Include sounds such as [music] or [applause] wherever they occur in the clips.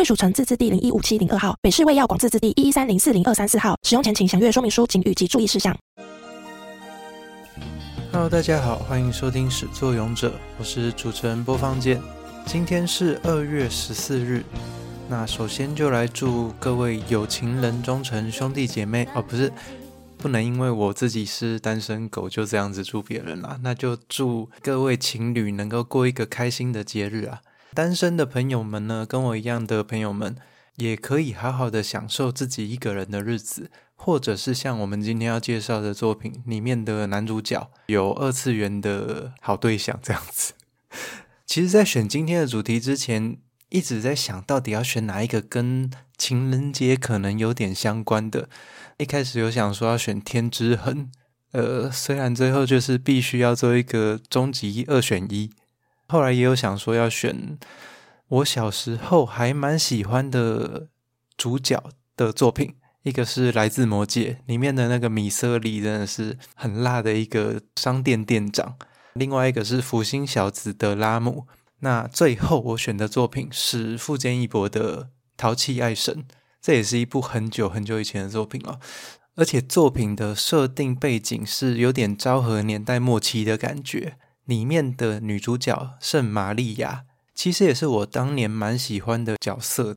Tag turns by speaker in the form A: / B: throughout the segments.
A: 贵属城自治地零一五七零二号，北市卫药广自治地一一三零四零二三四号。使用前请详阅说明书、警语及注意事项。
B: Hello，大家好，欢迎收听《始作勇者》，我是主持人播放键。今天是二月十四日，那首先就来祝各位有情人终成兄弟姐妹哦，不是，不能因为我自己是单身狗就这样子祝别人啦，那就祝各位情侣能够过一个开心的节日啊。单身的朋友们呢，跟我一样的朋友们，也可以好好的享受自己一个人的日子，或者是像我们今天要介绍的作品里面的男主角，有二次元的好对象这样子。[laughs] 其实，在选今天的主题之前，一直在想到底要选哪一个跟情人节可能有点相关的。一开始有想说要选天之痕，呃，虽然最后就是必须要做一个终极二选一。后来也有想说要选我小时候还蛮喜欢的主角的作品，一个是来自魔界里面的那个米瑟里，真的是很辣的一个商店店长；另外一个是福星小子的拉姆。那最后我选的作品是富坚义博的《淘气爱神》，这也是一部很久很久以前的作品了，而且作品的设定背景是有点昭和年代末期的感觉。里面的女主角圣玛利亚，其实也是我当年蛮喜欢的角色。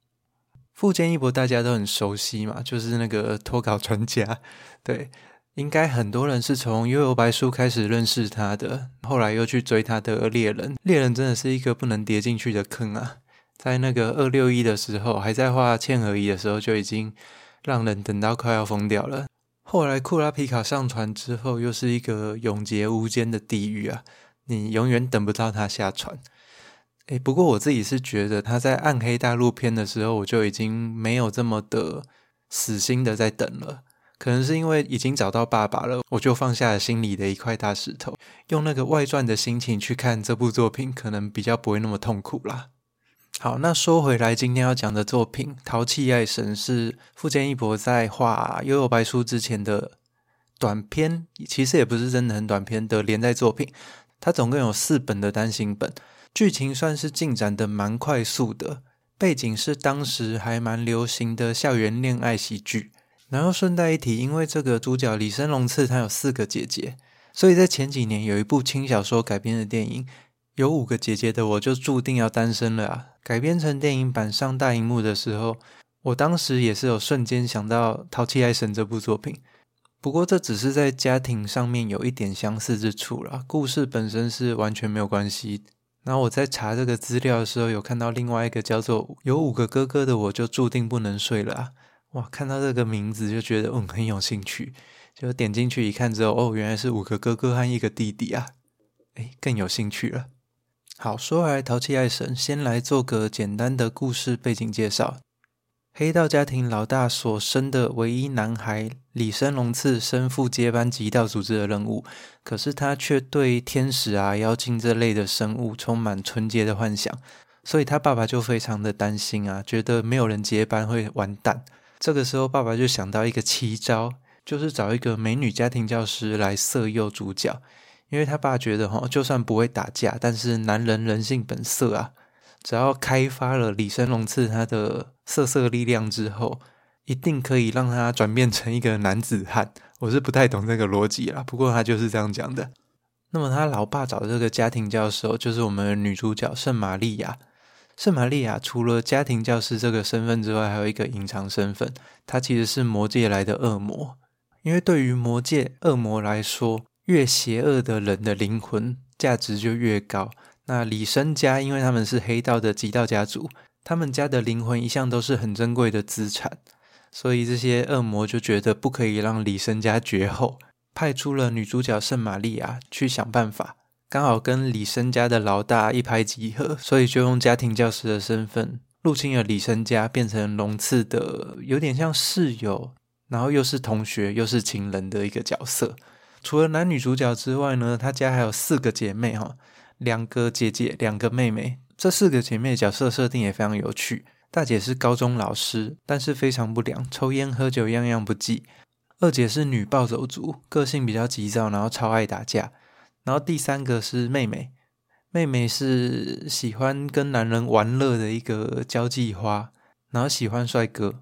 B: 富坚义博大家都很熟悉嘛，就是那个脱稿专家。[laughs] 对，应该很多人是从《幽游白书》开始认识他的，后来又去追他的《猎人》。猎人真的是一个不能跌进去的坑啊！在那个二六一的时候，还在画嵌合仪的时候，就已经让人等到快要疯掉了。后来库拉皮卡上船之后，又是一个永劫无间的地狱啊！你永远等不到他下船，诶，不过我自己是觉得他在暗黑大陆篇的时候，我就已经没有这么的死心的在等了。可能是因为已经找到爸爸了，我就放下了心里的一块大石头，用那个外传的心情去看这部作品，可能比较不会那么痛苦啦。好，那说回来，今天要讲的作品《淘气爱神》是富坚义博在画《幽游白书》之前的短篇，其实也不是真的很短篇的连载作品。它总共有四本的单行本，剧情算是进展的蛮快速的。背景是当时还蛮流行的校园恋爱喜剧。然后顺带一提，因为这个主角李生龙次他有四个姐姐，所以在前几年有一部轻小说改编的电影，有五个姐姐的我就注定要单身了啊！改编成电影版上大荧幕的时候，我当时也是有瞬间想到《淘气爱神》这部作品。不过这只是在家庭上面有一点相似之处啦，故事本身是完全没有关系。然后我在查这个资料的时候，有看到另外一个叫做“有五个哥哥的我就注定不能睡了啊”，哇，看到这个名字就觉得嗯很有兴趣，就点进去一看之后，哦，原来是五个哥哥和一个弟弟啊，诶，更有兴趣了。好，说回来，淘气爱神，先来做个简单的故事背景介绍。黑道家庭老大所生的唯一男孩李生龙次身负接班极道组织的任务，可是他却对天使啊、妖精这类的生物充满纯洁的幻想，所以他爸爸就非常的担心啊，觉得没有人接班会完蛋。这个时候，爸爸就想到一个奇招，就是找一个美女家庭教师来色诱主角，因为他爸觉得哈，就算不会打架，但是男人人性本色啊。只要开发了李生龙次他的色色力量之后，一定可以让他转变成一个男子汉。[laughs] 我是不太懂这个逻辑啦，不过他就是这样讲的。那么他老爸找的这个家庭教师就是我们的女主角圣玛利亚。圣玛利亚除了家庭教师这个身份之外，还有一个隐藏身份，她其实是魔界来的恶魔。因为对于魔界恶魔来说，越邪恶的人的灵魂价值就越高。那李生家，因为他们是黑道的极道家族，他们家的灵魂一向都是很珍贵的资产，所以这些恶魔就觉得不可以让李生家绝后，派出了女主角圣玛利亚去想办法，刚好跟李生家的老大一拍即合，所以就用家庭教师的身份入侵了李生家，变成龙次的有点像室友，然后又是同学又是情人的一个角色。除了男女主角之外呢，他家还有四个姐妹哈，两个姐姐，两个妹妹。这四个姐妹角色设定也非常有趣。大姐是高中老师，但是非常不良，抽烟喝酒样样不忌。二姐是女暴走族，个性比较急躁，然后超爱打架。然后第三个是妹妹，妹妹是喜欢跟男人玩乐的一个交际花，然后喜欢帅哥。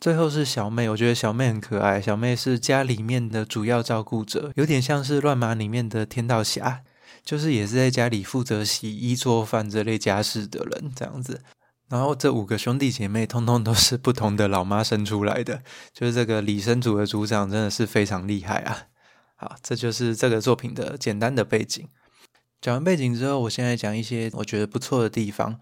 B: 最后是小妹，我觉得小妹很可爱。小妹是家里面的主要照顾者，有点像是乱马里面的天道侠，就是也是在家里负责洗衣做饭这类家事的人，这样子。然后这五个兄弟姐妹，通通都是不同的老妈生出来的，就是这个李生组的组长真的是非常厉害啊！好，这就是这个作品的简单的背景。讲完背景之后，我现在讲一些我觉得不错的地方。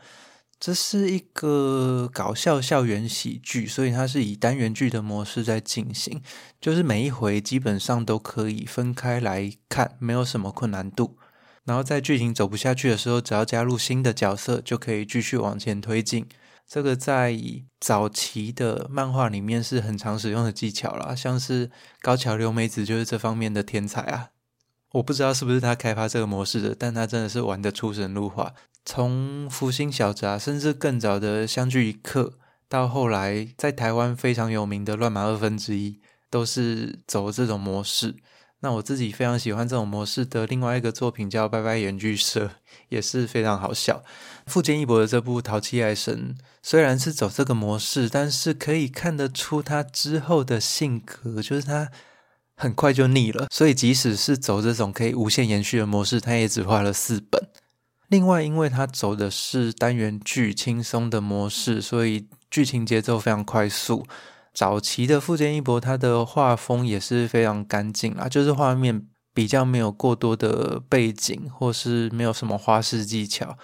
B: 这是一个搞笑校园喜剧，所以它是以单元剧的模式在进行，就是每一回基本上都可以分开来看，没有什么困难度。然后在剧情走不下去的时候，只要加入新的角色，就可以继续往前推进。这个在早期的漫画里面是很常使用的技巧啦，像是高桥留美子就是这方面的天才啊。我不知道是不是他开发这个模式的，但他真的是玩得出神入化。从福星小子啊，甚至更早的相聚一刻，到后来在台湾非常有名的乱马二分之一，都是走这种模式。那我自己非常喜欢这种模式的另外一个作品叫《拜拜演剧社》，也是非常好笑。富坚义博的这部《淘气爱神》虽然是走这个模式，但是可以看得出他之后的性格，就是他很快就腻了。所以即使是走这种可以无限延续的模式，他也只画了四本。另外，因为他走的是单元剧轻松的模式，所以剧情节奏非常快速。早期的富坚义博，他的画风也是非常干净啊，就是画面比较没有过多的背景，或是没有什么花式技巧。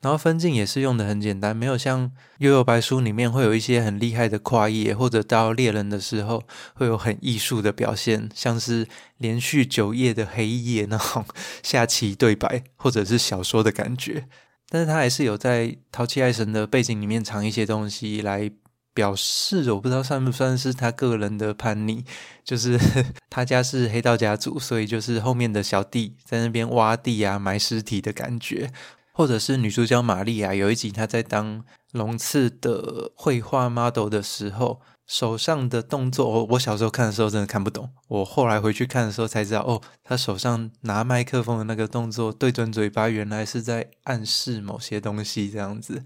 B: 然后分镜也是用的很简单，没有像《幽游白书》里面会有一些很厉害的跨页，或者到猎人的时候会有很艺术的表现，像是连续九页的黑夜那种 [laughs] 下棋对白，或者是小说的感觉。但是他还是有在《淘气爱神》的背景里面藏一些东西来表示，我不知道算不算是他个人的叛逆，[laughs] 就是他家是黑道家族，所以就是后面的小弟在那边挖地啊、埋尸体的感觉。或者是女主角玛丽亚，有一集她在当龙次的绘画 model 的时候，手上的动作，我我小时候看的时候真的看不懂，我后来回去看的时候才知道，哦，她手上拿麦克风的那个动作，对准嘴巴，原来是在暗示某些东西，这样子。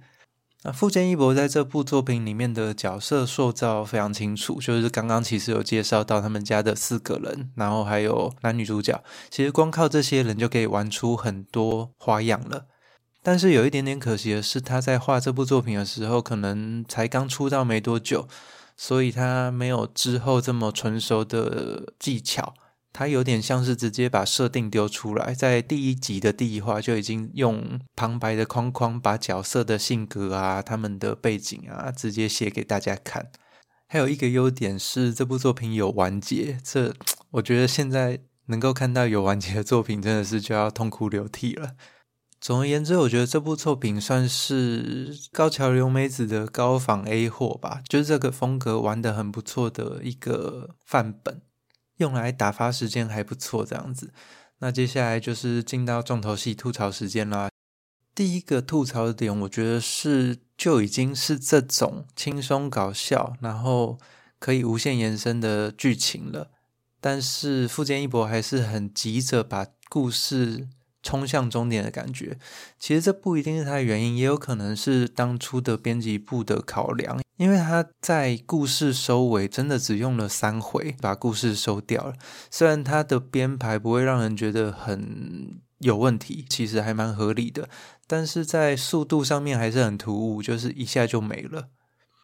B: 那富坚义博在这部作品里面的角色塑造非常清楚，就是刚刚其实有介绍到他们家的四个人，然后还有男女主角，其实光靠这些人就可以玩出很多花样了。但是有一点点可惜的是，他在画这部作品的时候，可能才刚出道没多久，所以他没有之后这么纯熟的技巧。他有点像是直接把设定丢出来，在第一集的第一话就已经用旁白的框框把角色的性格啊、他们的背景啊直接写给大家看。还有一个优点是，这部作品有完结，这我觉得现在能够看到有完结的作品，真的是就要痛哭流涕了。总而言之，我觉得这部作品算是高桥留美子的高仿 A 货吧，就是这个风格玩得很不错的一个范本，用来打发时间还不错这样子。那接下来就是进到重头戏吐槽时间啦。第一个吐槽的点，我觉得是就已经是这种轻松搞笑，然后可以无限延伸的剧情了，但是富坚义博还是很急着把故事。冲向终点的感觉，其实这不一定是他的原因，也有可能是当初的编辑部的考量。因为他在故事收尾真的只用了三回把故事收掉了。虽然他的编排不会让人觉得很有问题，其实还蛮合理的，但是在速度上面还是很突兀，就是一下就没了。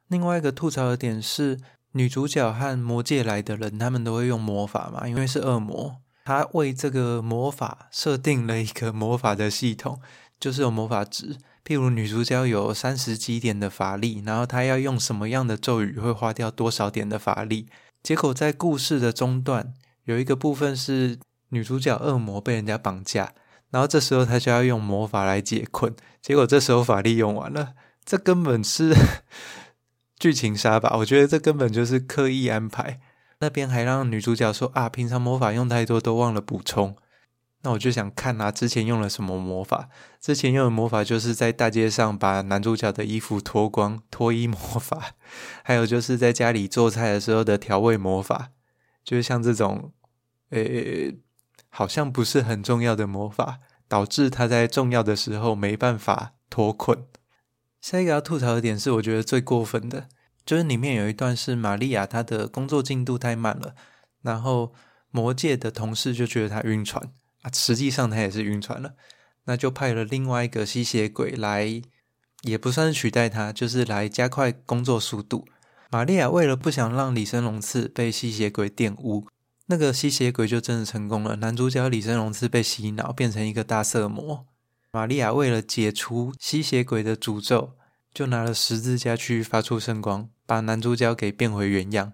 B: 另外一个吐槽的点是，女主角和魔界来的人，他们都会用魔法嘛，因为是恶魔。他为这个魔法设定了一个魔法的系统，就是有魔法值。譬如女主角有三十几点的法力，然后她要用什么样的咒语会花掉多少点的法力。结果在故事的中段有一个部分是女主角恶魔被人家绑架，然后这时候她就要用魔法来解困。结果这时候法力用完了，这根本是 [laughs] 剧情杀吧？我觉得这根本就是刻意安排。那边还让女主角说啊，平常魔法用太多都忘了补充。那我就想看啊，之前用了什么魔法？之前用的魔法就是在大街上把男主角的衣服脱光，脱衣魔法。[laughs] 还有就是在家里做菜的时候的调味魔法，就是像这种，诶，好像不是很重要的魔法，导致他在重要的时候没办法脱困。下一个要吐槽的点是，我觉得最过分的，就是里面有一段是玛利亚她的工作进度太慢了，然后魔界的同事就觉得她晕船。啊，实际上他也是晕船了，那就派了另外一个吸血鬼来，也不算是取代他，就是来加快工作速度。玛利亚为了不想让李生龙次被吸血鬼玷污，那个吸血鬼就真的成功了。男主角李生龙次被洗脑变成一个大色魔，玛利亚为了解除吸血鬼的诅咒，就拿了十字架去发出圣光，把男主角给变回原样。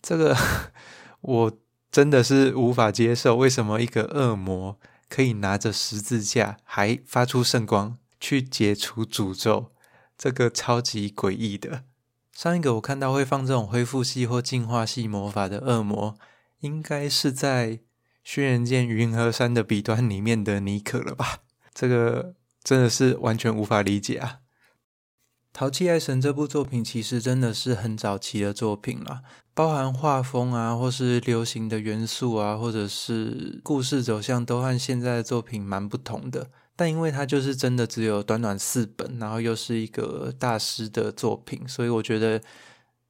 B: 这个 [laughs] 我。真的是无法接受，为什么一个恶魔可以拿着十字架，还发出圣光去解除诅咒？这个超级诡异的。上一个我看到会放这种恢复系或净化系魔法的恶魔，应该是在《轩辕剑云和山的彼端》里面的妮可了吧？这个真的是完全无法理解啊！《淘气爱神》这部作品其实真的是很早期的作品了，包含画风啊，或是流行的元素啊，或者是故事走向，都和现在的作品蛮不同的。但因为它就是真的只有短短四本，然后又是一个大师的作品，所以我觉得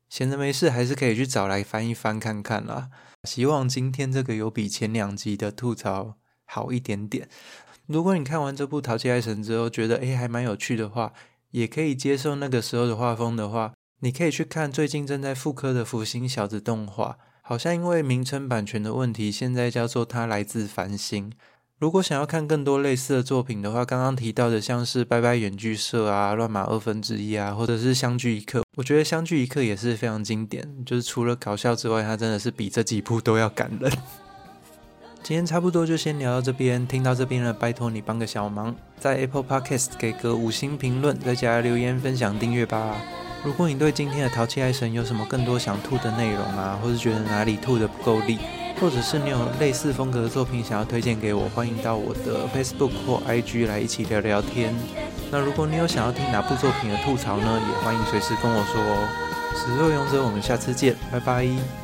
B: 闲着没事还是可以去找来翻一翻看看啦。希望今天这个有比前两集的吐槽好一点点。如果你看完这部《淘气爱神》之后觉得诶还蛮有趣的话，也可以接受那个时候的画风的话，你可以去看最近正在复刻的《福星小子》动画，好像因为名称版权的问题，现在叫做《他来自繁星》。如果想要看更多类似的作品的话，刚刚提到的像是《拜拜远距社》啊，《乱马二分之一》啊，或者是《相聚一刻》，我觉得《相聚一刻》也是非常经典，就是除了搞笑之外，它真的是比这几部都要感人。今天差不多就先聊到这边，听到这边了，拜托你帮个小忙，在 Apple Podcast 给个五星评论，再加留言分享订阅吧。如果你对今天的淘气爱神有什么更多想吐的内容啊，或是觉得哪里吐的不够力，或者是你有类似风格的作品想要推荐给我，欢迎到我的 Facebook 或 IG 来一起聊聊天。那如果你有想要听哪部作品的吐槽呢，也欢迎随时跟我说哦。始作俑者，我们下次见，拜拜。